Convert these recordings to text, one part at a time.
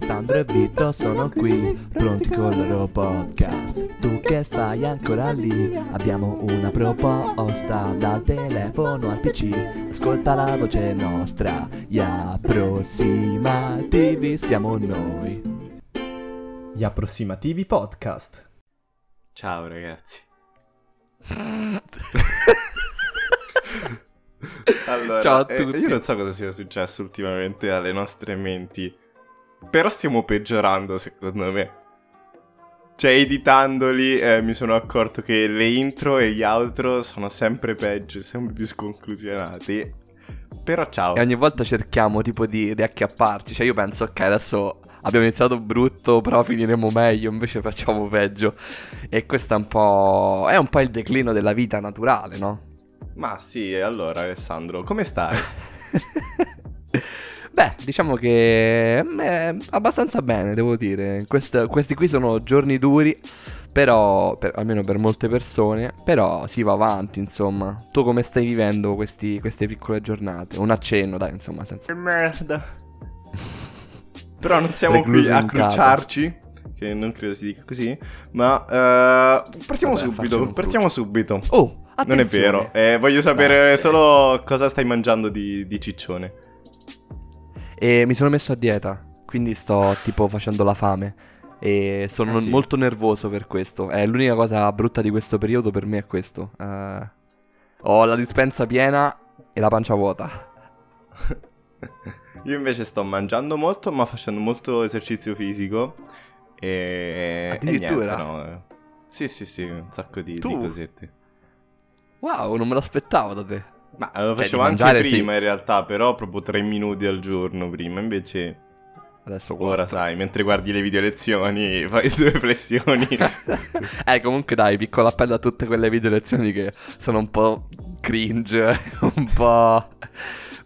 Sandro e Vito sono qui, pronti con il loro podcast. Tu che sei ancora lì, abbiamo una proposta dal telefono al PC. Ascolta la voce nostra, gli approssimativi siamo noi. Gli approssimativi podcast. Ciao ragazzi. allora, Ciao a eh, tutti. io non so cosa sia successo ultimamente alle nostre menti, però stiamo peggiorando secondo me. Cioè, editandoli eh, mi sono accorto che le intro e gli outro sono sempre peggio, sempre più sconclusionati. Però ciao. E ogni volta cerchiamo tipo di riacchiapparci. Cioè, io penso, ok, adesso abbiamo iniziato brutto, però finiremo meglio. Invece facciamo peggio. E questo è un po'. È un po' il declino della vita naturale, no? Ma sì, e allora Alessandro, come stai? Beh, diciamo che eh, abbastanza bene, devo dire. Quest- questi qui sono giorni duri, però, per- almeno per molte persone, però si va avanti, insomma. Tu come stai vivendo questi- queste piccole giornate? Un accenno, dai, insomma, senza... Che merda. Però non siamo qui a crucciarci, che non credo si dica così, ma eh, partiamo Vabbè, subito, partiamo subito. Oh, Non è attenzione. vero, eh, voglio sapere Beh, solo cosa stai mangiando di, di ciccione. E mi sono messo a dieta, quindi sto tipo facendo la fame. E sono Ah, sì? molto nervoso per questo. È l'unica cosa brutta di questo periodo per me è questo. Eh, ho la dispensa piena e la pancia vuota. Io invece sto mangiando molto, ma facendo molto esercizio fisico. E, e Addirittura? niente, no, eh. Sì, sì, sì, un sacco di, di cosette. Wow, non me l'aspettavo da te. Ma lo Cioè, facevo di anche prima sì. in realtà, però proprio tre minuti al giorno prima. Invece Adesso ora guarda. sai, mentre guardi le video lezioni fai due flessioni. eh, comunque dai, piccolo appello a tutte quelle video lezioni che sono un po' cringe, un po'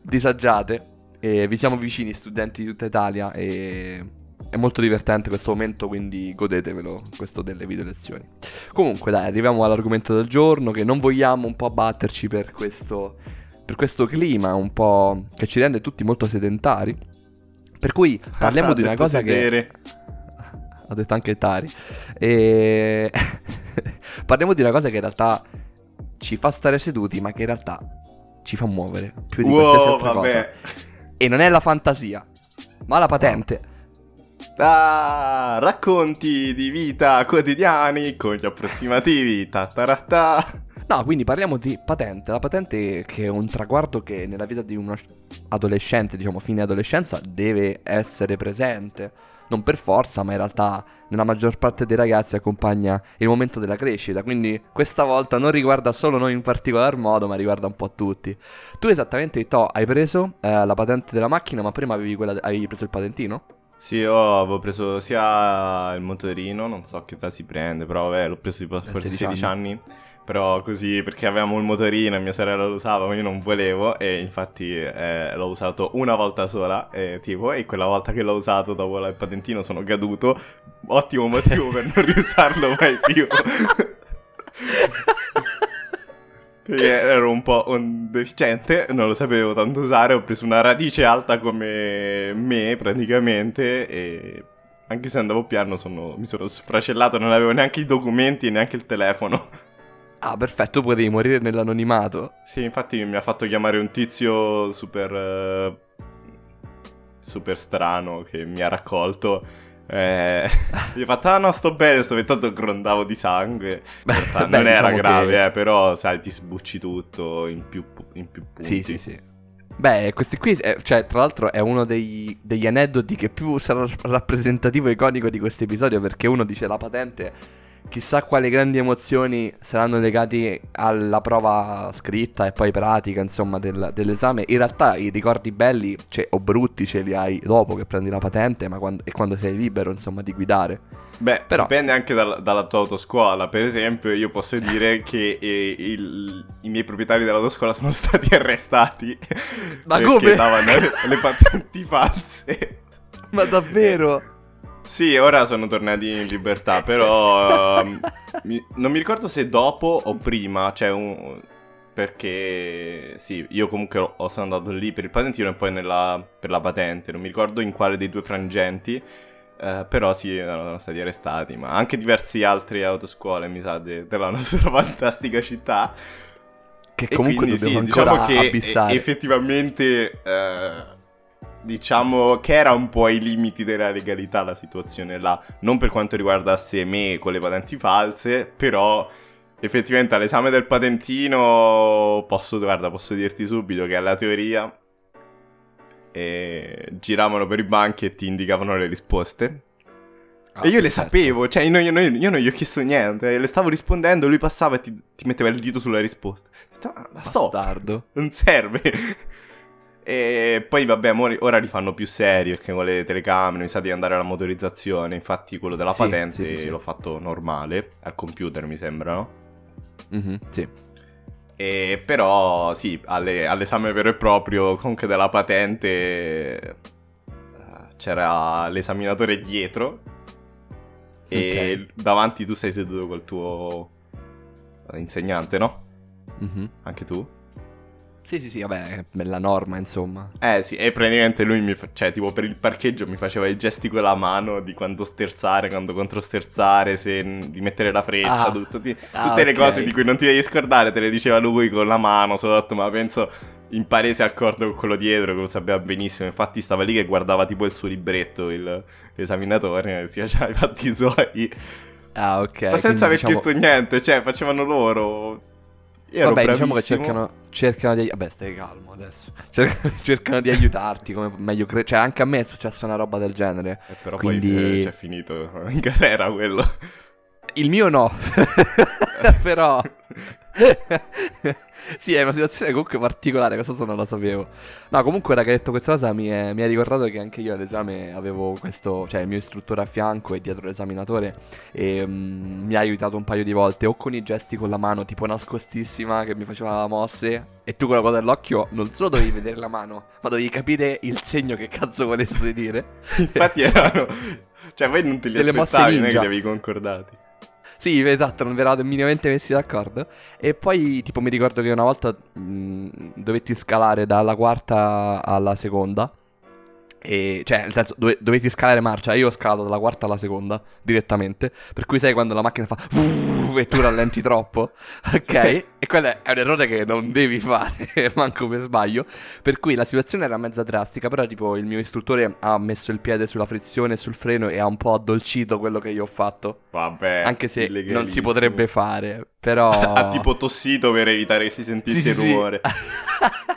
disagiate. E vi siamo vicini, studenti di tutta Italia, e è molto divertente questo momento, quindi godetevelo, questo delle video lezioni. Comunque dai, arriviamo all'argomento del giorno, che non vogliamo un po' batterci per questo, per questo clima un po' che ci rende tutti molto sedentari. Per cui parliamo Ha di una cosa che sedere. ha detto anche Tari. E parliamo di una cosa che in realtà ci fa stare seduti, ma che in realtà ci fa muovere più di qualsiasi Wow, altra vabbè. cosa. E non è la fantasia, ma la patente. Ah, racconti di vita quotidiani con gli approssimativi. Ta ta ra ta. No, quindi parliamo di patente. La patente che è un traguardo che nella vita di uno adolescente, diciamo fine adolescenza, deve essere presente. Non per forza, ma in realtà nella maggior parte dei ragazzi accompagna il momento della crescita. Quindi questa volta non riguarda solo noi in particolar modo, ma riguarda un po' tutti. Tu esattamente, To, hai preso eh, la patente della macchina, ma prima avevi quella hai preso il patentino? Sì, io avevo preso sia il motorino, non so che età si prende, però vabbè, l'ho preso tipo forse 16 16 anni. Però così perché avevamo il motorino e mia sorella lo usava, ma io non volevo e infatti eh, l'ho usato una volta sola, eh, tipo, e quella volta che l'ho usato dopo il patentino sono caduto. Ottimo motivo per non riusarlo mai più. Ero un po' un deficiente, non lo sapevo tanto usare, ho preso una radice alta come me praticamente e anche se andavo piano sono- mi sono sfracellato, non avevo neanche i documenti e neanche il telefono. Ah, perfetto, potevi morire nell'anonimato. Sì, infatti mi ha fatto chiamare un tizio super... eh, super strano che mi ha raccolto. Eh, gli ho fatto, ah no, sto bene, sto tanto grondavo di sangue. Realtà Beh, non era diciamo grave, che- eh, però sai, ti sbucci tutto in più, in più punti. Sì, sì, sì. Beh, questi qui, eh, cioè, tra l'altro è uno dei- degli aneddoti che più sarà rappresentativo e iconico di questo episodio perché uno dice la patente chissà quali grandi emozioni saranno legati alla prova scritta e poi pratica, insomma, del- dell'esame. In realtà i ricordi belli, cioè, o brutti, ce li hai dopo che prendi la patente, ma quando, e quando sei libero, insomma, di guidare. Beh, Però- dipende anche dal- dalla tua autoscuola. Per esempio, io posso dire che eh, il- i miei proprietari dell'autoscuola sono stati arrestati. Ma perché come? davano le patenti false. Ma davvero? Sì, ora sono tornati in libertà, però ehm, mi- non mi ricordo se dopo o prima, cioè un... perché sì, io comunque ho- sono andato lì per il patentino e poi nella- per la patente, non mi ricordo in quale dei due frangenti, eh, però sì, erano stati arrestati, ma anche diversi altri autoscuole, mi sa, de- della nostra fantastica città. Che E comunque quindi dobbiamo sì, diciamo che e- effettivamente eh, diciamo che era un po' ai limiti della legalità la situazione là, non per quanto riguardasse me con le patenti false, però effettivamente all'esame del patentino posso, guarda, posso dirti subito che alla teoria eh, giravano per i banchi e ti indicavano le risposte. Ah, e io le certo. sapevo, cioè io, non- io io non gli ho chiesto niente, le stavo rispondendo, lui passava e ti, ti metteva il dito sulla risposta. Ho detto, "Ah, ma so, Bastardo. non serve. E poi vabbè, ora li fanno più seri perché con le telecamere mi sa di andare alla motorizzazione. Infatti quello della Sì, patente sì, sì, l'ho fatto normale, al computer mi sembra, no? Mhm, sì. E però sì, alle- all'esame vero e proprio comunque della patente eh, c'era l'esaminatore dietro e Ok. davanti tu sei seduto col tuo eh, insegnante, no? Mhm. Anche tu? Sì, sì, sì, vabbè, è la norma, insomma. Eh sì, e praticamente lui mi fa- cioè tipo per il parcheggio mi faceva i gesti con la mano di quando sterzare, quando controsterzare, se, di mettere la freccia, Ah. tut- tutti- Ah, tutte le ok. cose di cui non ti devi scordare, te le diceva lui con la mano sotto, ma penso in palese accordo con quello dietro che lo sapeva benissimo, infatti stava lì che guardava tipo il suo libretto, il- l'esaminatore, si faceva i fatti suoi, Ah, ok. ma senza aver quindi, diciamo- chiesto niente, cioè facevano loro... Io Vabbè, diciamo che cercano, cercano di... Vabbè, stai calmo adesso. Cercano, cercano di aiutarti come meglio cre... Cioè, anche a me è successa una roba del genere. Eh, però Quindi- poi eh, c'è finito in galera quello. Il mio no. Però... sì, è una situazione comunque particolare, questo non lo sapevo. No, comunque ora che hai detto questa cosa mi è, mi è ricordato che anche io all'esame avevo questo, cioè il mio istruttore a fianco e dietro l'esaminatore e mm, mi ha aiutato un paio di volte o con i gesti con la mano tipo nascostissima che mi faceva mosse e tu con la coda dell'occhio non solo dovevi vedere la mano, ma dovevi capire il segno che cazzo volessi dire. Infatti erano... Cioè voi non te li Delle aspettavi, non è che li avevi concordati. Sì, esatto, non vi eravate minimamente messi d'accordo. E poi, tipo, mi ricordo che una volta mh, dovetti scalare dalla quarta alla seconda. E, cioè, nel senso, dove- dovetti scalare marcia. Io ho scalato dalla quarta alla seconda direttamente. Per cui, sai, quando la macchina fa e tu rallenti troppo, ok? e quello è un errore che non devi fare, manco per sbaglio. Per cui la situazione era mezza drastica. Però, tipo, il mio istruttore ha messo il piede sulla frizione e sul freno e ha un po' addolcito quello che io ho fatto. Vabbè. Anche se non si potrebbe fare, però... ha tipo tossito per evitare che si sentisse Sì, sì, il sì. rumore.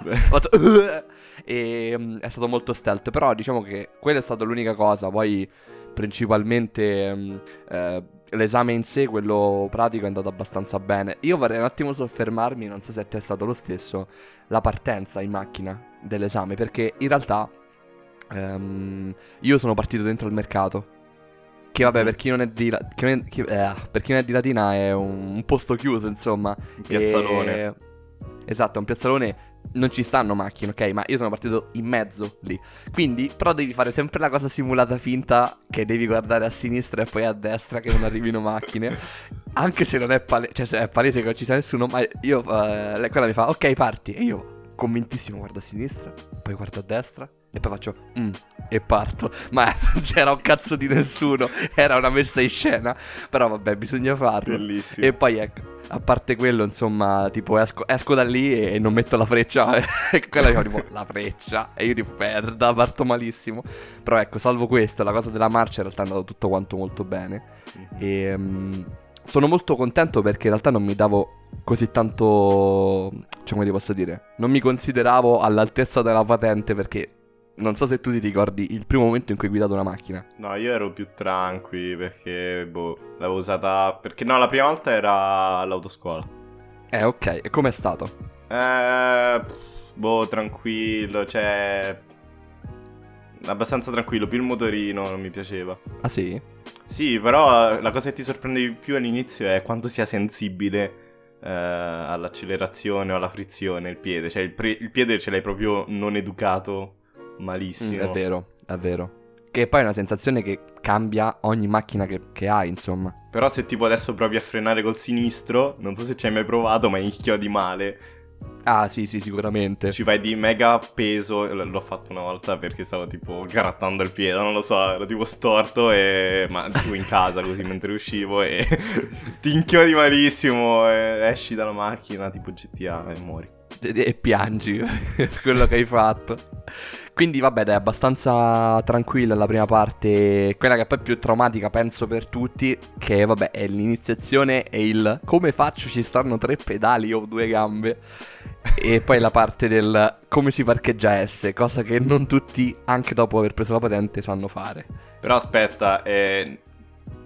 "Ugh", e mm, è stato molto stealth, però diciamo che quella è stata l'unica cosa, poi principalmente mm, eh, l'esame in sé, quello pratico, è andato abbastanza bene. Io vorrei un attimo soffermarmi, non so se a te è stato lo stesso, la partenza in macchina dell'esame, perché in realtà ehm, io sono partito dentro il mercato. Che vabbè, per chi non è di, La- chi non è- chi- eh, per chi non è di Latina è un, un posto chiuso, insomma. Piazzalone. E- Esatto, è un piazzalone. Non ci stanno macchine, ok? Ma io sono partito in mezzo lì. Quindi, però devi fare sempre la cosa simulata finta che devi guardare a sinistra e poi a destra che non arrivino macchine. Anche se non è palese, cioè se è palese che non ci sia nessuno, ma io, eh, quella mi fa, ok, parti. E io, convintissimo, guardo a sinistra, poi guardo a destra e poi faccio, "Mm", e parto. Ma non c'era un cazzo di nessuno, era una messa in scena. Però vabbè, bisogna farlo. Bellissimo. E poi ecco, a parte quello, insomma, tipo esco, esco da lì e non metto la freccia. E quella dico tipo, la freccia. E io tipo, perda, parto malissimo. Però ecco, salvo questo, la cosa della marcia in realtà è andato tutto quanto molto bene. E mm, sono molto contento perché in realtà non mi davo così tanto... Cioè, come ti posso dire? Non mi consideravo all'altezza della patente perché non so se tu ti ricordi il primo momento in cui hai guidato una macchina. No, io ero più tranqui perché, boh, l'avevo usata... Perché no, la prima volta era all'autoscuola. Eh, ok, e com'è stato? Eh, boh, tranquillo, cioè... Abbastanza tranquillo, più il motorino non mi piaceva. Ah sì? Sì, però la cosa che ti sorprende di più all'inizio è quanto sia sensibile eh, all'accelerazione o alla frizione il piede. Cioè il, pre- il piede ce l'hai proprio non educato malissimo. Mm, è vero, è vero. Che poi è una sensazione che cambia ogni macchina che, che hai, insomma. Però se tipo adesso provi a frenare col sinistro, non so se ci hai mai provato, ma inchiodi male. Ah sì, sì, sicuramente. Ci vai di mega peso. L- l'ho fatto una volta perché stavo tipo grattando il piede, non lo so, ero tipo storto e... Ma tipo in casa così mentre uscivo e ti inchiodi malissimo e esci dalla macchina tipo GTA e muori. E, e piangi per quello che hai fatto. Quindi vabbè dai, abbastanza tranquilla la prima parte, quella che poi è più traumatica penso per tutti, che vabbè è l'iniziazione e il come faccio ci stanno tre pedali o due gambe e poi la parte del come si parcheggia S, cosa che non tutti anche dopo aver preso la patente sanno fare. Però aspetta, eh,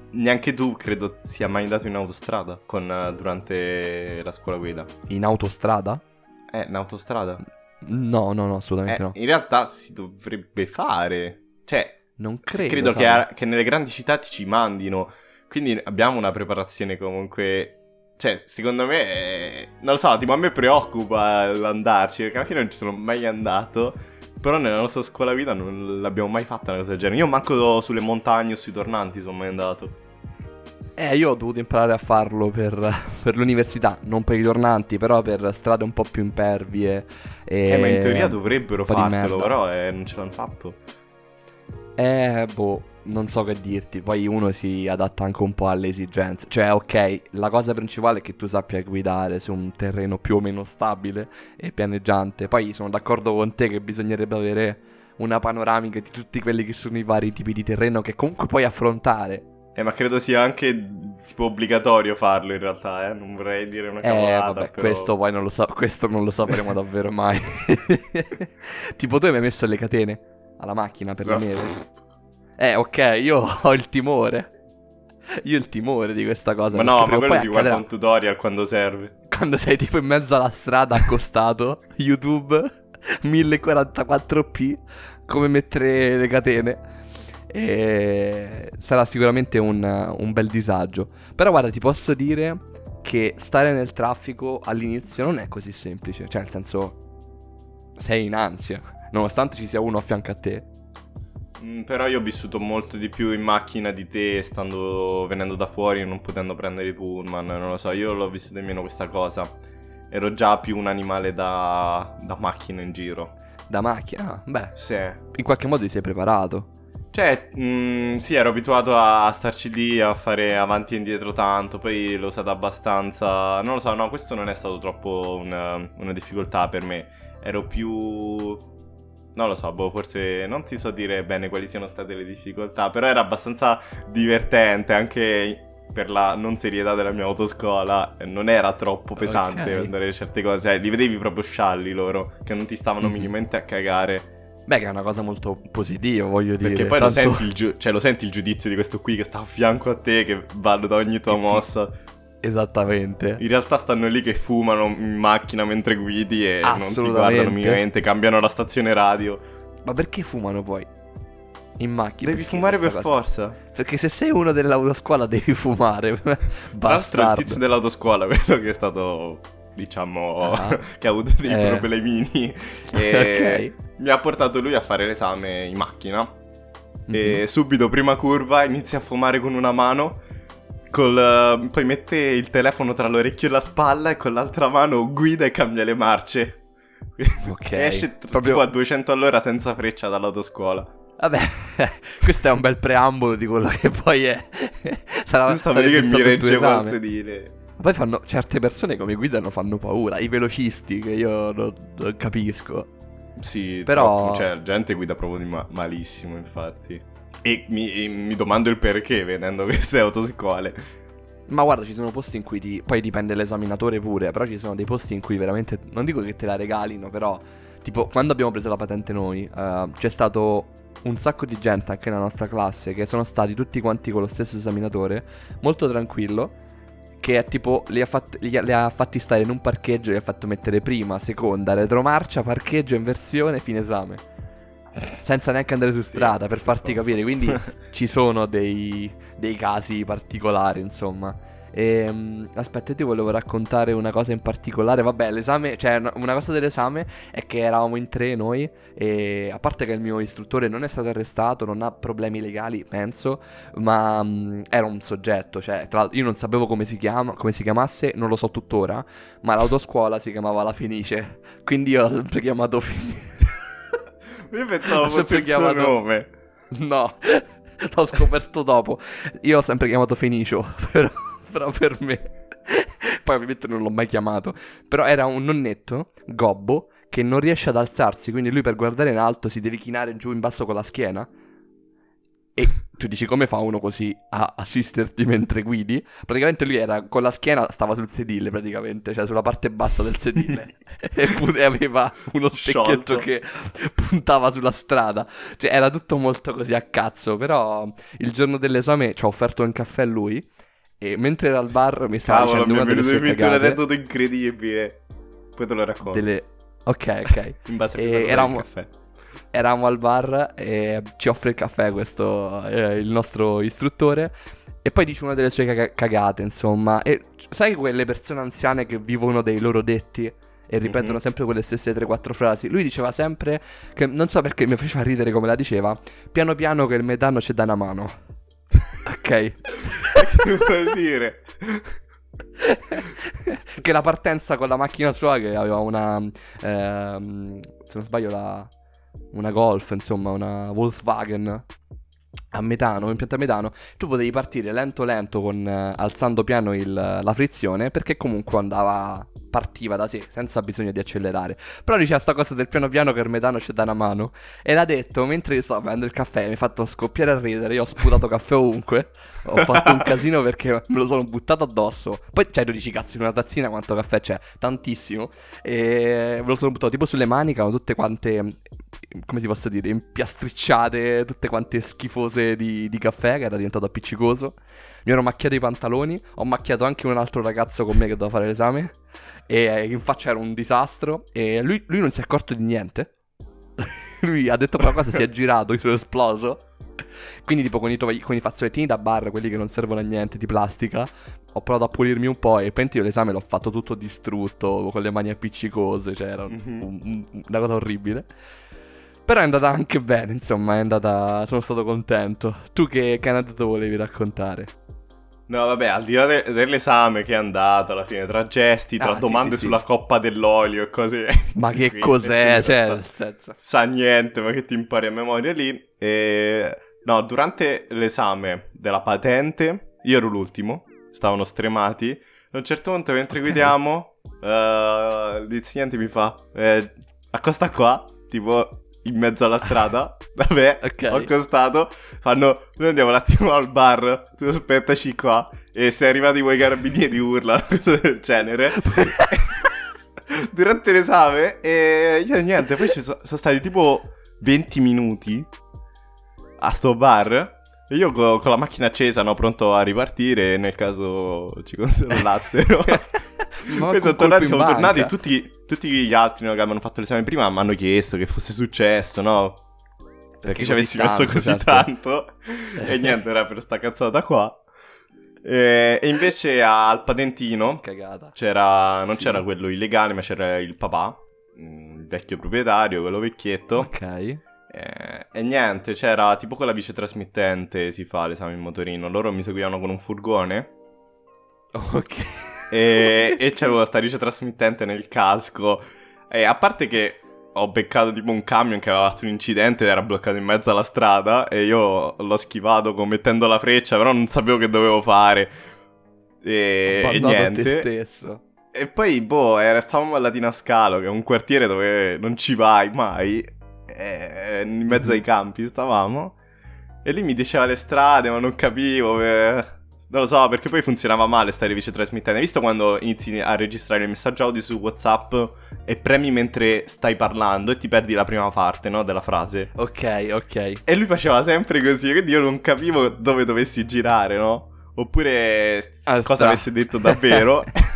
neanche tu credo sia mai andato in autostrada con, eh, durante la scuola guida. In autostrada? Eh, in autostrada? No, no, no, assolutamente Eh, no. In realtà si dovrebbe fare. Cioè, Non credo. credo che, a- che nelle grandi città ti ci mandino. Quindi abbiamo una preparazione comunque. Cioè, secondo me. eh, non lo so, tipo a me preoccupa l'andarci. Perché alla fine non ci sono mai andato. Però nella nostra scuola guida non l'abbiamo mai fatta una cosa del genere. Io manco sulle montagne o sui tornanti sono mai andato. Eh, io ho dovuto imparare a farlo per, per l'università, non per i tornanti, però per strade un po' più impervie. E... Eh, ma in teoria dovrebbero merda. però eh, non ce l'hanno fatto. Eh, boh, non so che dirti. Poi uno si adatta anche un po' alle esigenze. Cioè, ok, la cosa principale è che tu sappia guidare su un terreno più o meno stabile e pianeggiante. Poi sono d'accordo con te che bisognerebbe avere una panoramica di tutti quelli che sono i vari tipi di terreno che comunque puoi affrontare. Eh, ma credo sia anche tipo obbligatorio farlo in realtà, eh. Non vorrei dire una Eh, cavolata, vabbè, però... questo poi non lo so, questo non lo sapremo davvero mai. tipo, tu hai mai messo le catene alla macchina per la neve? Eh, ok, io ho il timore. Io ho il timore di questa cosa. Ma no, ma quello si guarda accadrà. un tutorial quando serve. Quando sei tipo in mezzo alla strada accostato, YouTube 1044p, come mettere le catene. E sarà sicuramente un, un bel disagio. Però guarda, ti posso dire che stare nel traffico all'inizio non è così semplice. Cioè, nel senso, sei in ansia, nonostante ci sia uno a fianco a te. Mm, però io ho vissuto molto di più in macchina di te, stando venendo da fuori e non potendo prendere i pullman, non lo so, io l'ho vissuto di meno questa cosa. Ero già più un animale da, da macchina in giro. Da macchina, ah, beh, Sì. in qualche modo ti sei preparato. Cioè, mm, sì, ero abituato a starci lì, a fare avanti e indietro tanto, poi l'ho usato abbastanza... Non lo so, no, questo non è stato troppo una, una difficoltà per me. Ero più... Non lo so, boh, forse non ti so dire bene quali siano state le difficoltà, però era abbastanza divertente anche per la non serietà della mia autoscuola. eh, Non era troppo pesante Ok. andare certe cose, eh, li vedevi proprio scialli loro, che non ti stavano Mhm. minimamente a cagare. Beh, che è una cosa molto positiva, voglio dire. Perché poi lo, tanto- senti il giu- cioè, lo senti il giudizio di questo qui che sta a fianco a te, che valuta ogni tua mossa. Esattamente. In realtà stanno lì che fumano in macchina mentre guidi e non ti guardano minimamente, cambiano la stazione radio. Ma perché fumano poi? In macchina? Devi fumare per cosa? forza. Perché se sei uno dell'autoscuola devi fumare. L'altro il tizio dell'autoscuola, quello che è stato, diciamo, Ah. che ha avuto dei Eh. problemini. E Ok. Mi ha portato lui a fare l'esame in macchina. Mhm. E subito, prima curva, inizia a fumare con una mano. Col, eh, poi mette il telefono tra l'orecchio e la spalla e con l'altra mano guida e cambia le marce. Ok, Esce t- proprio- a 200 all'ora senza freccia dall'autoscuola. Vabbè, questo è un bel preambolo di quello che poi è. Sarà sarebbe che mi reggevo al sedile. Poi fanno certe persone come guidano fanno paura, i velocisti che io non, non capisco. Sì, Però- troppo, cioè, gente guida proprio di ma- malissimo, infatti. E mi, e mi domando il perché vedendo queste autoscuole. Ma guarda, ci sono posti in cui ti. Poi dipende l'esaminatore pure. Però ci sono dei posti in cui veramente. Non dico che te la regalino, però. Tipo, quando abbiamo preso la patente noi, eh, c'è stato un sacco di gente anche nella nostra classe che sono stati tutti quanti con lo stesso esaminatore, molto tranquillo. Che è tipo, li ha, fatti, li, li ha fatti stare in un parcheggio, li ha fatto mettere prima, seconda, retromarcia, parcheggio, inversione, fine esame. Senza neanche andare su strada, per farti capire. Quindi ci sono dei, dei casi particolari, insomma. E, um, aspetta, io ti volevo raccontare una cosa in particolare. Vabbè, l'esame, cioè, una cosa dell'esame è che eravamo in tre noi. E a parte che il mio istruttore non è stato arrestato, non ha problemi legali, penso. Ma um, era un soggetto, cioè, tra l'altro, io non sapevo come si, chiama, come si chiamasse, non lo so tuttora. Ma l'autoscuola si chiamava La Fenice. Quindi io l'ho sempre chiamato Fenice. Io pensavo fosse il chiamato... suo nome. No, l'ho scoperto dopo. Io ho sempre chiamato Fenicio, però, però per me. Poi ovviamente non l'ho mai chiamato. Però era un nonnetto, gobbo, che non riesce ad alzarsi, quindi lui per guardare in alto si deve chinare giù in basso con la schiena. E tu dici come fa uno così a assisterti mentre guidi? Praticamente lui era con la schiena, stava sul sedile praticamente, cioè sulla parte bassa del sedile. Eppure aveva uno specchietto che puntava sulla strada. Cioè era tutto molto così a cazzo, però il giorno dell'esame ci ha offerto un caffè a lui. E mentre era al bar mi stava Cavolo, dicendo una delle sue cagate. un aneddoto incredibile. Poi te lo racconto. Delle... Ok, ok. In base a e eravamo... caffè eravamo al bar e ci offre il caffè questo, eh, il nostro istruttore. E poi dice una delle sue cag- cagate, insomma. E sai quelle persone anziane che vivono dei loro detti? E ripetono mm-hmm. sempre quelle stesse 3-4 frasi. Lui diceva sempre, che non so perché mi faceva ridere come la diceva, piano piano che il metano c'è da una mano. ok? Che vuol dire? che la partenza con la macchina sua che aveva una... Ehm, se non sbaglio la una Golf, insomma, una Volkswagen a metano, impianto a metano, tu potevi partire lento lento con eh, alzando piano il, la frizione perché comunque andava partiva da sé senza bisogno di accelerare. Però diceva sta cosa del piano piano che il metano c'è da una mano e l'ha detto mentre stavo bevendo il caffè, mi ha fatto scoppiare a ridere, io ho sputato caffè ovunque, ho fatto un casino perché me lo sono buttato addosso. Poi cioè tu dici cazzo in una tazzina quanto caffè c'è? Tantissimo. E me lo sono buttato tipo sulle maniche, tutte quante come si posso dire, impiastricciate, tutte quante schifose di, di, caffè, che era diventato appiccicoso. Mi ero macchiato i pantaloni, ho macchiato anche un altro ragazzo con me che doveva fare l'esame. E in faccia era un disastro. E lui, lui non si è accorto di niente. lui ha detto qualcosa, si è girato, io sono esploso. Quindi, tipo, con i, tovagli- con i fazzolettini da bar, quelli che non servono a niente, di plastica, ho provato a pulirmi un po'. E poi io l'esame l'ho fatto tutto distrutto, con le mani appiccicose. Cioè, era mm-hmm. un, un, una cosa orribile. Però è andata anche bene, insomma, è andata. Sono stato contento. Tu che, che aneddoto volevi raccontare? No, vabbè, al di là de- dell'esame che è andato alla fine, tra gesti, tra ah, domande sì, sì, sulla sì. coppa dell'olio e cose. Ma che cos'è? Cioè, nel senso. Sa niente, ma che ti impari a memoria lì. E. No, durante l'esame della patente, io ero l'ultimo, stavano stremati. A un certo punto, mentre okay. guidiamo, uh, l'insegnante mi fa: eh, Accosta qua, tipo in mezzo alla strada. Vabbè, okay. ho accostato. Fanno, noi andiamo un attimo al bar. Tu aspettaci qua. E se arrivati quei carabinieri urlano, cosa del genere. Durante l'esame, e io niente. Poi ci so, sono stati tipo 20 minuti a sto bar. Io con, con la macchina accesa, no, pronto a ripartire nel caso ci controllassero. Poi sono tornati, siamo tornati tutti, tutti, gli altri no, che avevano fatto l'esame prima mi hanno chiesto che fosse successo, no? Perché, Perché ci avessi tanto, messo così certo. tanto. e niente, era per sta cazzata qua. E, e invece al patentino c'era, non sì. c'era quello illegale, ma c'era il papà, mm, il vecchio proprietario, quello vecchietto. Ok. E, e niente, c'era tipo con la vice trasmittente si fa l'esame in motorino. Loro mi seguivano con un furgone. Ok e, e c'avevo sta rice trasmittente nel casco. E a parte che ho beccato tipo un camion che aveva fatto un incidente ed era bloccato in mezzo alla strada e io l'ho schivato commettendo la freccia, però non sapevo che dovevo fare. E, e niente. te stesso. E poi, boh, era, stavamo a Latina Scalo, che è un quartiere dove non ci vai mai. E, in mezzo ai campi stavamo. E lì mi diceva le strade, ma non capivo. Eh Non lo so, perché poi funzionava male stare vice trasmittente. Hai visto quando inizi a registrare il messaggio audio su WhatsApp e premi mentre stai parlando e ti perdi la prima parte, no? Della frase. Ok, ok. E lui faceva sempre così, quindi io non capivo dove dovessi girare, no? Oppure s- Ah, cosa avesse detto davvero.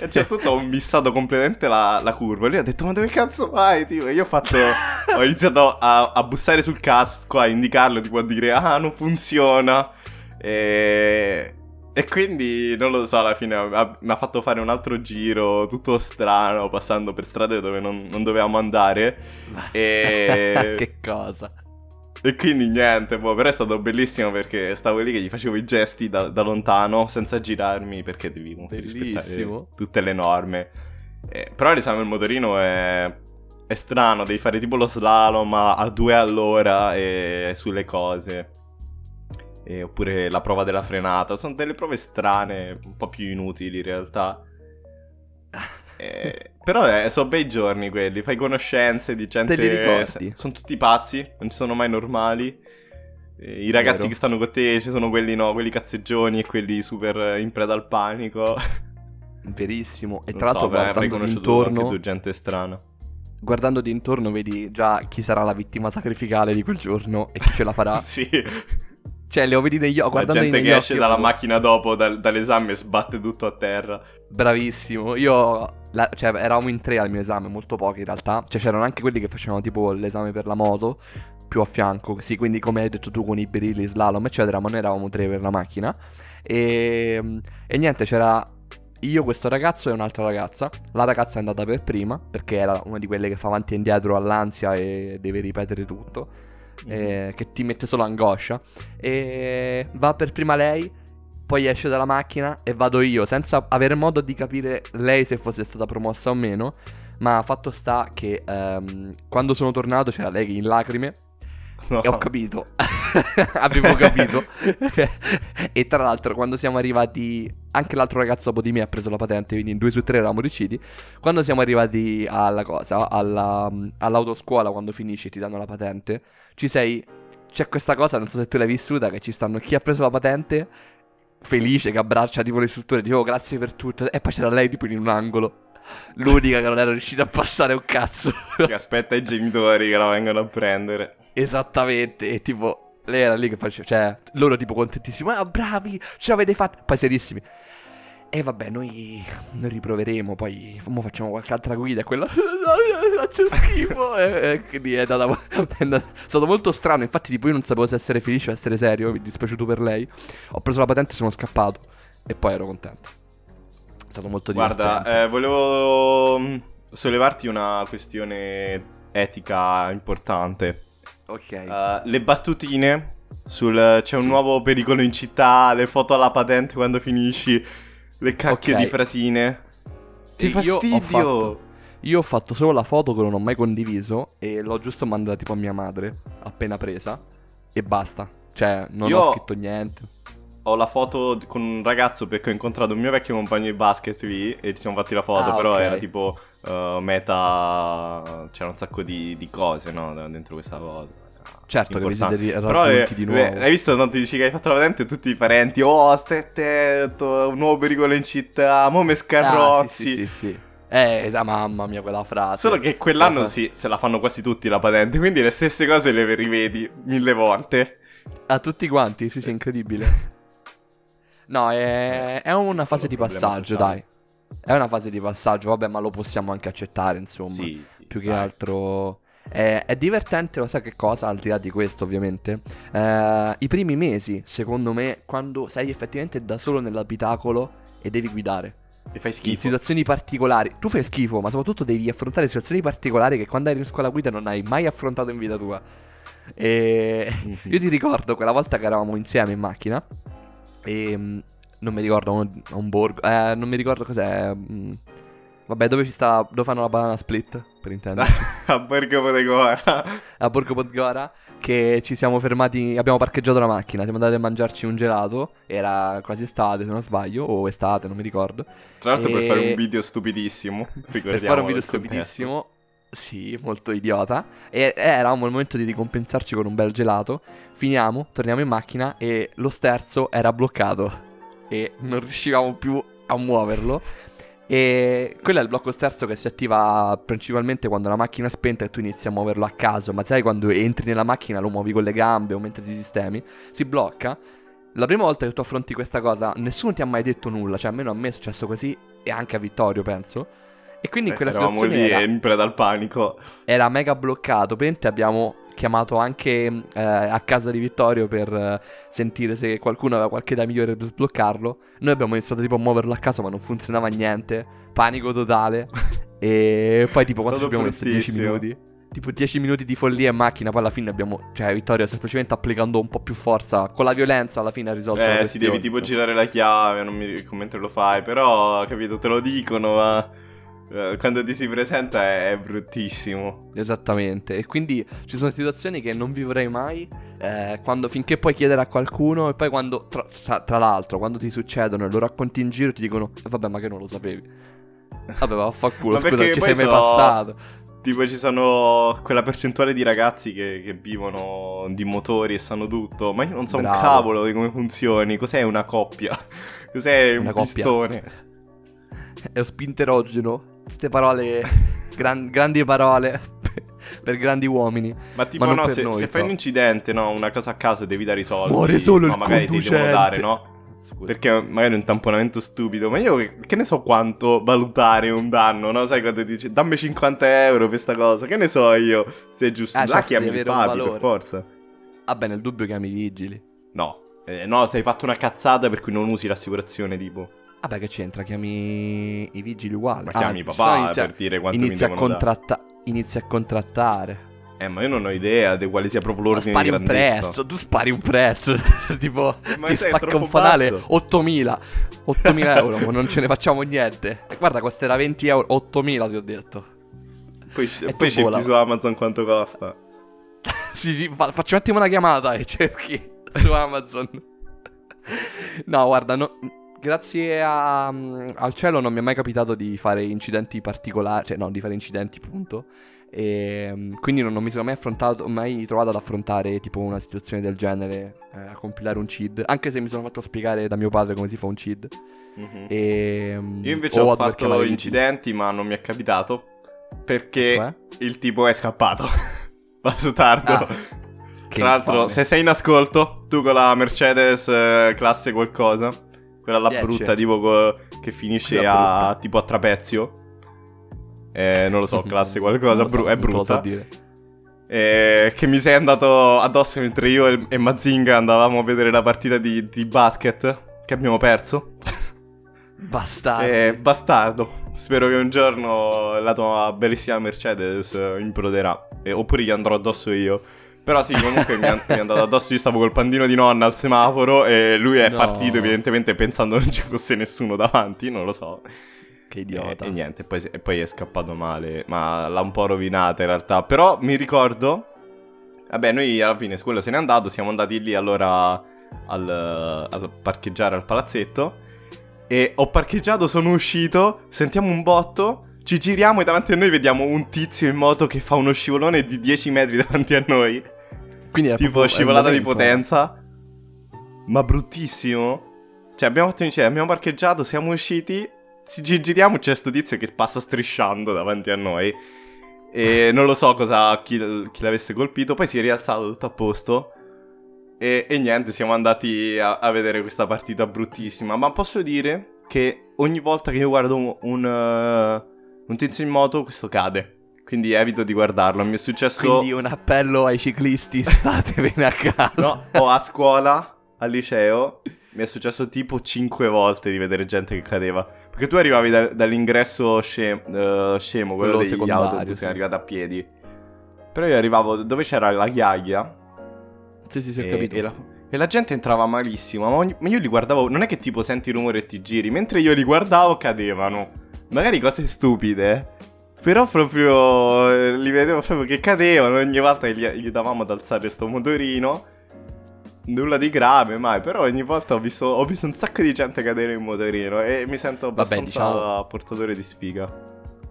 a un certo punto ho missato completamente la, la curva. E lui ha detto: Ma dove cazzo vai? Tipo, e io ho fatto. ho iniziato a, a bussare sul casco, a indicarlo, tipo a dire: Ah, non funziona. E. E quindi non lo so, alla fine mi ha fatto fare un altro giro tutto strano, passando per strade dove non, non dovevamo andare. E... che cosa? E quindi niente, boh, però è stato bellissimo perché stavo lì che gli facevo i gesti da, da lontano senza girarmi perché devi comunque rispettare tutte le norme. Eh, però l'esame del motorino è, è strano, devi fare tipo lo slalom a, a due all'ora e sulle cose. E oppure la prova della frenata, sono delle prove strane, un po' più inutili in realtà. Eh, però eh, sono bei giorni quelli, fai conoscenze di gente... Te li ricordi? Sono tutti pazzi, non ci sono mai normali. Eh, I ragazzi Vero. che stanno con te ci sono quelli no, quelli cazzeggioni e quelli super eh, in preda al panico. Verissimo. E Non tra l'altro so, guardando conosciuto anche tu gente strana. guardando d'intorno vedi già chi sarà la vittima sacrificale di quel giorno e chi ce la farà. Sì, Cioè, le ho vedi negli occhi, la gente che esce occhi, dalla io- macchina dopo dal- dall'esame sbatte tutto a terra. Bravissimo. Io la- cioè, eravamo in tre al mio esame, molto pochi in realtà. Cioè, c'erano anche quelli che facevano tipo l'esame per la moto più a fianco. Sì, quindi come hai detto tu con i birilli, slalom, eccetera. Ma noi eravamo tre per la macchina. E, e niente, c'era io, questo ragazzo e un'altra ragazza. La ragazza è andata per prima perché era una di quelle che fa avanti e indietro all'ansia e deve ripetere tutto. eh, che ti mette solo angoscia. E va per prima lei. Poi esce dalla macchina e vado io, senza avere modo di capire lei se fosse stata promossa o meno. Ma fatto sta che ehm, quando sono tornato c'era lei in lacrime No. e ho capito. Avevo capito. e tra l'altro, quando siamo arrivati. Anche l'altro ragazzo dopo di me ha preso la patente, quindi in due su tre eravamo riusciti. Quando siamo arrivati alla cosa, alla, all'autoscuola, quando finisci e ti danno la patente, ci sei. C'è questa cosa, non so se tu l'hai vissuta, che ci stanno chi ha preso la patente, felice, che abbraccia tipo l'istruttore, dicevo grazie per tutto. E poi c'era lei tipo in un angolo. L'unica che non era riuscita a passare un cazzo. Che aspetta i genitori che la vengono a prendere. Esattamente, e tipo, lei era lì che faceva, cioè, loro tipo contentissimi, ah bravi, ce l'avete fatta, poi serissimi. E vabbè, noi, riproveremo, poi mo facciamo qualche altra guida, quella, faccio schifo, e, quindi è, andata, è andata- è stato molto strano, infatti tipo io non sapevo se essere felice o essere serio, mi è dispiaciuto per lei. Ho preso la patente e sono scappato, e poi ero contento. È stato molto divertente. Guarda, eh, volevo mm, sollevarti una questione etica importante. ok. Eh, le battutine sul c'è un nuovo pericolo in città, le foto alla patente quando finisci, le cacchio Ok. di frasine. Che io ho fastidio! fatto- Io ho fatto solo la foto che non ho mai condiviso e l'ho giusto mandata tipo a mia madre, appena presa, e basta. Cioè, non Io- ho scritto niente. Ho la foto con un ragazzo perché ho incontrato un mio vecchio compagno di basket lì e ci siamo fatti la foto, Ah, però ok. era tipo eh, meta... c'era un sacco di, di cose, no? dentro questa foto. Certo che Importante. ri- Però, raggiunti eh, di nuovo. Hai visto quando ti dici che hai fatto la patente tutti i parenti, oh, attento, un nuovo pericolo in città, mo me Ah, scarrozzi. sì, sì, sì, sì. Eh, esa- mamma mia, quella frase. Solo che quell'anno Quella sì, se la fanno quasi tutti la patente, quindi le stesse cose le rivedi mille volte. A tutti quanti, sì, sì, incredibile. No, è, è una fase di passaggio, dai. È una fase di passaggio, vabbè, ma lo possiamo anche accettare, insomma. Sì, sì, più che dai. altro è, è divertente, lo sai che cosa, al di là di questo ovviamente, Eh, i primi mesi, secondo me, quando sei effettivamente da solo nell'abitacolo e devi guidare. Ti fai In schifo. situazioni particolari, tu fai schifo, ma soprattutto devi affrontare situazioni particolari che quando eri in scuola guida non hai mai affrontato in vita tua. E io ti ricordo quella volta che eravamo insieme in macchina e mm, non mi ricordo, a un, un borgo, eh, non mi ricordo cos'è. mm, vabbè, dove ci sta, dove fanno la banana split, per intenderci. A Borgo Podegora. a Borgo Podgora che ci siamo fermati, abbiamo parcheggiato la macchina, siamo andati a mangiarci un gelato, era quasi estate se non sbaglio, o estate, non mi ricordo. Tra l'altro per E- fare un video stupidissimo. Per fare un video stupidissimo. stupidissimo. Sì, molto idiota. E eravamo al momento di ricompensarci con un bel gelato. Finiamo, torniamo in macchina e lo sterzo era bloccato. E non riuscivamo più a muoverlo. E quello è il blocco sterzo che si attiva principalmente quando la macchina è spenta e tu inizi a muoverlo a caso. Ma sai quando entri nella macchina lo muovi con le gambe o mentre ti sistemi, si blocca. La prima volta che tu affronti questa cosa, nessuno ti ha mai detto nulla. Cioè, almeno a me è successo così e anche a Vittorio, penso. E quindi in quella Eh, Eravamo situazione lì era, in preda al panico. era mega bloccato. Praticamente abbiamo chiamato anche eh, a casa di Vittorio per eh, sentire se qualcuno aveva qualche idea migliore per sbloccarlo. Noi abbiamo iniziato tipo a muoverlo a caso, ma non funzionava niente. Panico totale. e poi tipo quanto ci abbiamo messo? 10 bruttissimo. minuti. Tipo 10 minuti di follia in macchina, poi alla fine abbiamo... Cioè Vittorio semplicemente applicando un po' più forza, con la violenza alla fine ha risolto la Eh, si devi tipo insomma. girare la chiave, non mi ricordo mentre lo fai, però, capito, te lo dicono, ma eh, quando ti si presenta è, è bruttissimo. Esattamente, e quindi ci sono situazioni che non vivrei mai eh, quando, finché puoi chiedere a qualcuno e poi quando, tra, tra l'altro, quando ti succedono e lo racconti in giro ti dicono, "Eh, vabbè ma che non lo sapevi. Vabbè vaffanculo, Ma scusa, perché ci sei mai so- passato. Tipo ci sono quella percentuale di ragazzi che, che vivono di motori e sanno tutto, ma io non so Bravo. un cavolo di come funzioni, cos'è una coppia? Cos'è un Una coppia. pistone? È spinterogeno, queste parole, gran- grandi parole per grandi uomini. Ma tipo non no, se, noi, se fai un incidente, no, una cosa a caso devi dare i soldi. Muore solo ma il magari ti devono conducente. dare, no? Scusa. Perché magari è un tamponamento stupido, ma io che, ne so quanto valutare un danno, no? Sai quando dici dammi 50 euro per questa cosa, che ne so io se è giusto. Ah, Là certo, chiami un papi per forza. Vabbè, nel dubbio chiami i vigili. No, eh, no, se hai fatto una cazzata per cui non usi l'assicurazione, tipo. Vabbè, che c'entra? Chiami i vigili uguali. Ma chiami Ah, papà inizia- per dire quanto inizia mi a, devono dare. contratta- inizia a contrattare. Eh, ma io non ho idea di quale sia proprio Ma l'ordine spari di un prezzo, tu spari un prezzo. tipo, Ma ti spacca un fanale basso. 8000. 8000 euro, ma non ce ne facciamo niente. E guarda, costerà 20 euro. 8000 ti ho detto. Poi, E poi vola. cerchi su Amazon quanto costa. sì, sì, fa- faccio un attimo una chiamata e cerchi su Amazon. no, guarda, no- grazie a- mm, al cielo non mi è mai capitato di fare incidenti particolari, cioè no, di fare incidenti, punto. E mm, quindi non, non mi sono mai affrontato, mai trovato ad affrontare tipo una situazione del genere, eh, a compilare un CID, anche se mi sono fatto spiegare da mio padre come si fa un CID. Mhm. E, mm, Io invece ho dover fatto incidenti, ma non mi è capitato. Perché Cioè? il tipo è scappato. Va su tardo. Ah, Tra l'altro, infame. se sei in ascolto, tu con la Mercedes eh, classe qualcosa, quella Dieci. brutta, tipo co- che finisce a tipo a trapezio. Eh, non lo so, classe qualcosa, so, bru- è brutta. dire. Eh, che mi sei andato addosso mentre io e, e Mazinga andavamo a vedere la partita di, di basket che abbiamo perso. Bastardo. Eh, bastardo. Spero che un giorno la tua bellissima Mercedes eh, imploderà. Eh, oppure gli andrò addosso io. Però sì, comunque mi, è- mi è andato addosso. Io stavo col pandino di nonna al semaforo. E lui è No. partito, evidentemente, pensando non ci fosse nessuno davanti. Non lo so. Che E, idiota. e niente, poi, e poi è scappato male. Ma l'ha un po' rovinata in realtà. Però mi ricordo. Vabbè, noi alla fine quello se n'è andato. Siamo andati lì allora al, al parcheggiare al palazzetto. E ho parcheggiato, sono uscito. Sentiamo un botto. Ci giriamo e davanti a noi vediamo un tizio in moto che fa uno scivolone di 10 metri davanti a noi. Quindi tipo proprio scivolata di potenza. Ma bruttissimo. Cioè, abbiamo fatto insieme, abbiamo parcheggiato, siamo usciti. Ci gi- giriamo, c'è sto tizio che passa strisciando davanti a noi. E non lo so cosa, chi, chi l'avesse colpito. Poi si è rialzato tutto a posto. E, e niente, siamo andati a, a vedere questa partita bruttissima. Ma posso dire che ogni volta che io guardo un, un, eh, un tizio in moto, questo cade. Quindi evito di guardarlo. Mi è successo. Quindi un appello ai ciclisti, statevene a casa. No, o a scuola, al liceo, mi è successo tipo 5 volte di vedere gente che cadeva. Perché tu arrivavi da- dall'ingresso scem- eh, scemo, quello, Quello degli autobus, sì. siamo arrivati a piedi. Però io arrivavo dove c'era la ghiaia Sì, sì, sì, ho e, capito. e la, e la gente entrava malissimo. Ma, ogni- ma io li guardavo, non è che tipo senti rumore e ti giri, mentre io li guardavo cadevano. Magari cose stupide. Però proprio eh, li vedevo proprio che cadevano ogni volta che gli, gli davamo ad alzare sto motorino. Nulla di grave mai, però ogni volta ho visto, ho visto un sacco di gente cadere in motorino e mi sento abbastanza diciamo- portatore di sfiga.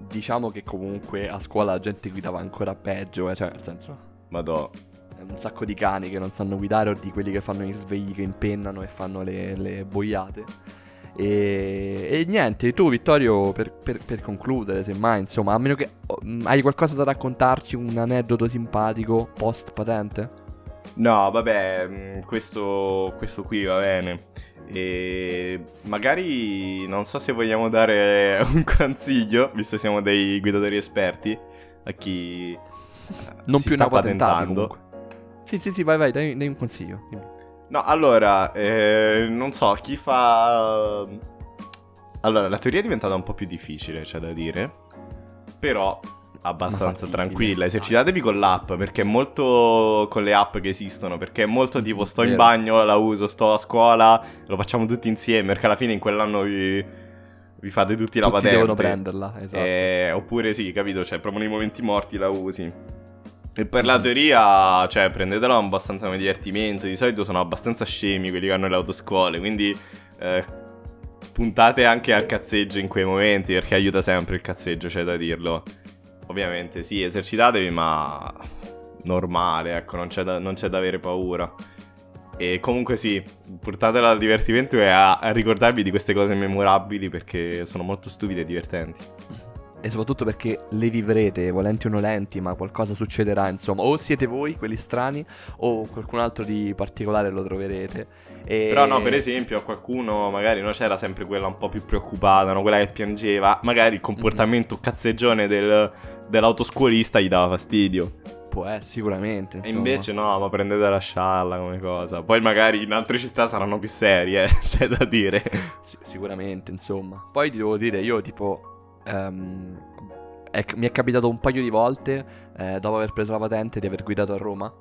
diciamo che comunque a scuola la gente guidava ancora peggio, eh, cioè nel senso... Madò. Un sacco di cani che non sanno guidare o di quelli che fanno i svegli che impennano e fanno le, le boiate. E, e, niente, tu Vittorio, per, per, per, concludere, semmai, insomma, a meno che oh, hai qualcosa da raccontarci, un aneddoto simpatico post patente? No, vabbè, mm, questo, questo qui va bene. E magari non so se vogliamo dare un consiglio, visto che siamo dei guidatori esperti, a chi non si più sta patentando. Sì, sì, sì, vai, vai, dai, dai un consiglio. No, allora, eh, non so, chi fa... Allora, la teoria è diventata un po' più difficile, c'è da dire. Però abbastanza tranquilla. Esercitatevi con l'app perché è molto con le app che esistono. Perché è molto tipo sto in bagno, la uso, sto a scuola, lo facciamo tutti insieme. Perché alla fine in quell'anno vi, vi fate tutti, tutti la patente. devono prenderla, esatto. Eh, oppure sì, capito? Cioè, proprio nei momenti morti la usi. E per la teoria, cioè, prendetela abbastanza come divertimento. Di solito sono abbastanza scemi quelli che hanno le autoscuole. Quindi eh, puntate anche al cazzeggio in quei momenti. Perché aiuta sempre il cazzeggio, c'è da dirlo. Ovviamente, sì, esercitatevi, ma normale, ecco, non c'è da, non c'è da avere paura. E comunque sì, portatela al divertimento e a, a ricordarvi di queste cose memorabili perché sono molto stupide e divertenti e soprattutto perché le vivrete, volenti o nolenti, ma qualcosa succederà, insomma, o siete voi quelli strani o qualcun altro di particolare lo troverete. E... Però no, per esempio, a qualcuno magari no, c'era sempre quella un po' più preoccupata, no? quella che piangeva, magari il comportamento mm-hmm. cazzeggione del, dell'autoscuolista gli dava fastidio. Può essere, sicuramente. Insomma. E invece no, ma prendete a lasciarla come cosa. Poi magari in altre città saranno più serie, eh, c'è da dire. S- sicuramente, insomma. Poi ti devo dire, io tipo Um, è, mi è capitato un paio di volte, eh, dopo aver preso la patente, di aver guidato a Roma.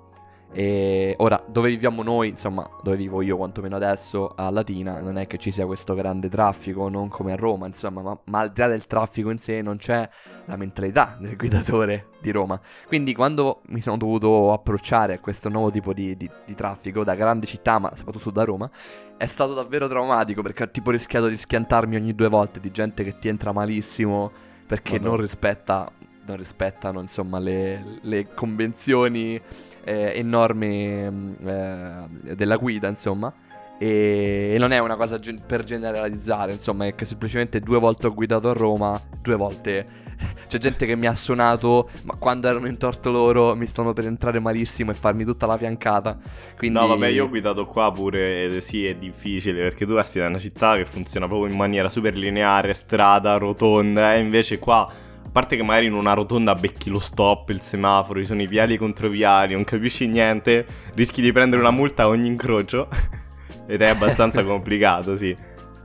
E ora, dove viviamo noi, insomma, dove vivo io quantomeno adesso, a Latina, non è che ci sia questo grande traffico, non come a Roma, insomma, ma, ma al di là del traffico in sé non c'è la mentalità del guidatore di Roma. Quindi quando mi sono dovuto approcciare a questo nuovo tipo di, di, di traffico da grande città, ma soprattutto da Roma, è stato davvero traumatico perché ho tipo rischiato di schiantarmi ogni due volte di gente che ti entra malissimo perché Madonna. non rispetta non rispettano insomma le, le convenzioni eh, e norme mm, eh, della guida insomma. E, e, non è una cosa gen- per generalizzare insomma è che semplicemente due volte ho guidato a Roma due volte. C'è gente che mi ha suonato ma quando erano in torto loro mi stanno per entrare malissimo e farmi tutta la fiancata. Quindi... no vabbè io ho guidato qua pure sì è difficile perché tu resti da una città che funziona proprio in maniera super lineare strada rotonda e invece qua a parte che magari in una rotonda becchi lo stop, il semaforo, ci sono i viali e i controviali, non capisci niente, rischi di prendere una multa a ogni incrocio. Ed è abbastanza complicato, sì.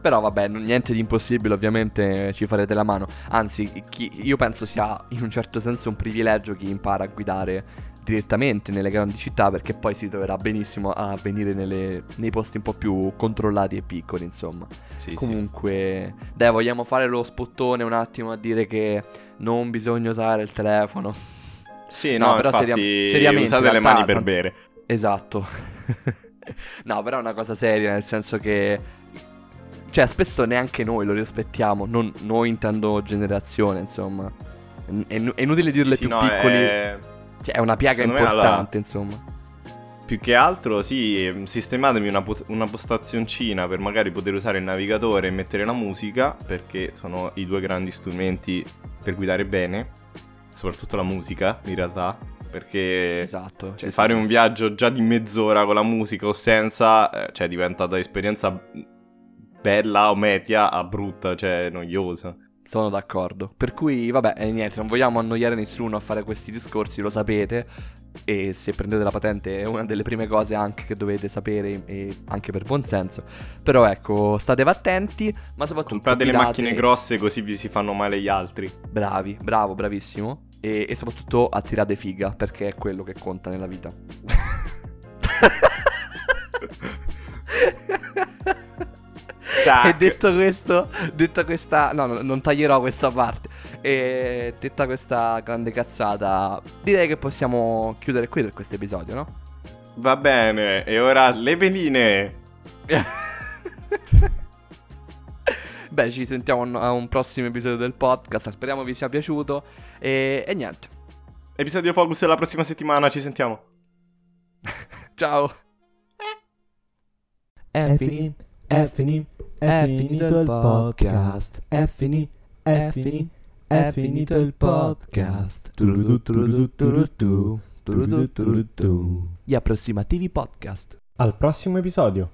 Però vabbè, niente di impossibile, ovviamente ci farete la mano. Anzi, chi, io penso sia in un certo senso un privilegio chi impara a guidare direttamente nelle grandi città perché poi si troverà benissimo a venire nelle, nei posti un po' più controllati e piccoli, insomma. Sì, Comunque, sì. dai, vogliamo fare lo spottone un attimo a dire che non bisogna usare il telefono. Sì, no, no però seria- seriamente usate le mani per bere. Esatto. no, però è una cosa seria, nel senso che cioè, spesso neanche noi lo rispettiamo, non noi intendo generazione, insomma. È, è inutile dirle sì, più sì, no, piccoli. È cioè, è una piaga Secondo importante, allora, insomma. Più che altro, sì, sistematemi una, una postazioncina per magari poter usare il navigatore e mettere la musica, perché sono i due grandi strumenti per guidare bene. Soprattutto la musica, in realtà. Perché esatto, cioè, fare sì. un viaggio già di mezz'ora con la musica o senza, eh, cioè diventa da esperienza bella o media a brutta, cioè noiosa. Sono d'accordo. Per cui, vabbè, eh, niente, non vogliamo annoiare nessuno a fare questi discorsi, lo sapete. E se prendete la patente è una delle prime cose anche che dovete sapere, e anche per buon senso. Però ecco, statevi attenti, ma soprattutto... Comprate guidate... le macchine grosse così vi si fanno male gli altri. Bravi, bravo, bravissimo. E, e soprattutto attirate figa, perché è quello che conta nella vita. e detto questo, detta questa, no, no, non taglierò questa parte. E detta questa grande cazzata, direi che possiamo chiudere qui per questo episodio, no? Va bene, e ora le veline. Beh, ci sentiamo a un prossimo episodio del podcast. Speriamo vi sia piaciuto. E, e niente. Episodio Focus la prossima settimana, ci sentiamo. Ciao. È finito, è finito, è finito il podcast. È finito, è finito, è finito il podcast. Gli approssimativi podcast. Al prossimo episodio.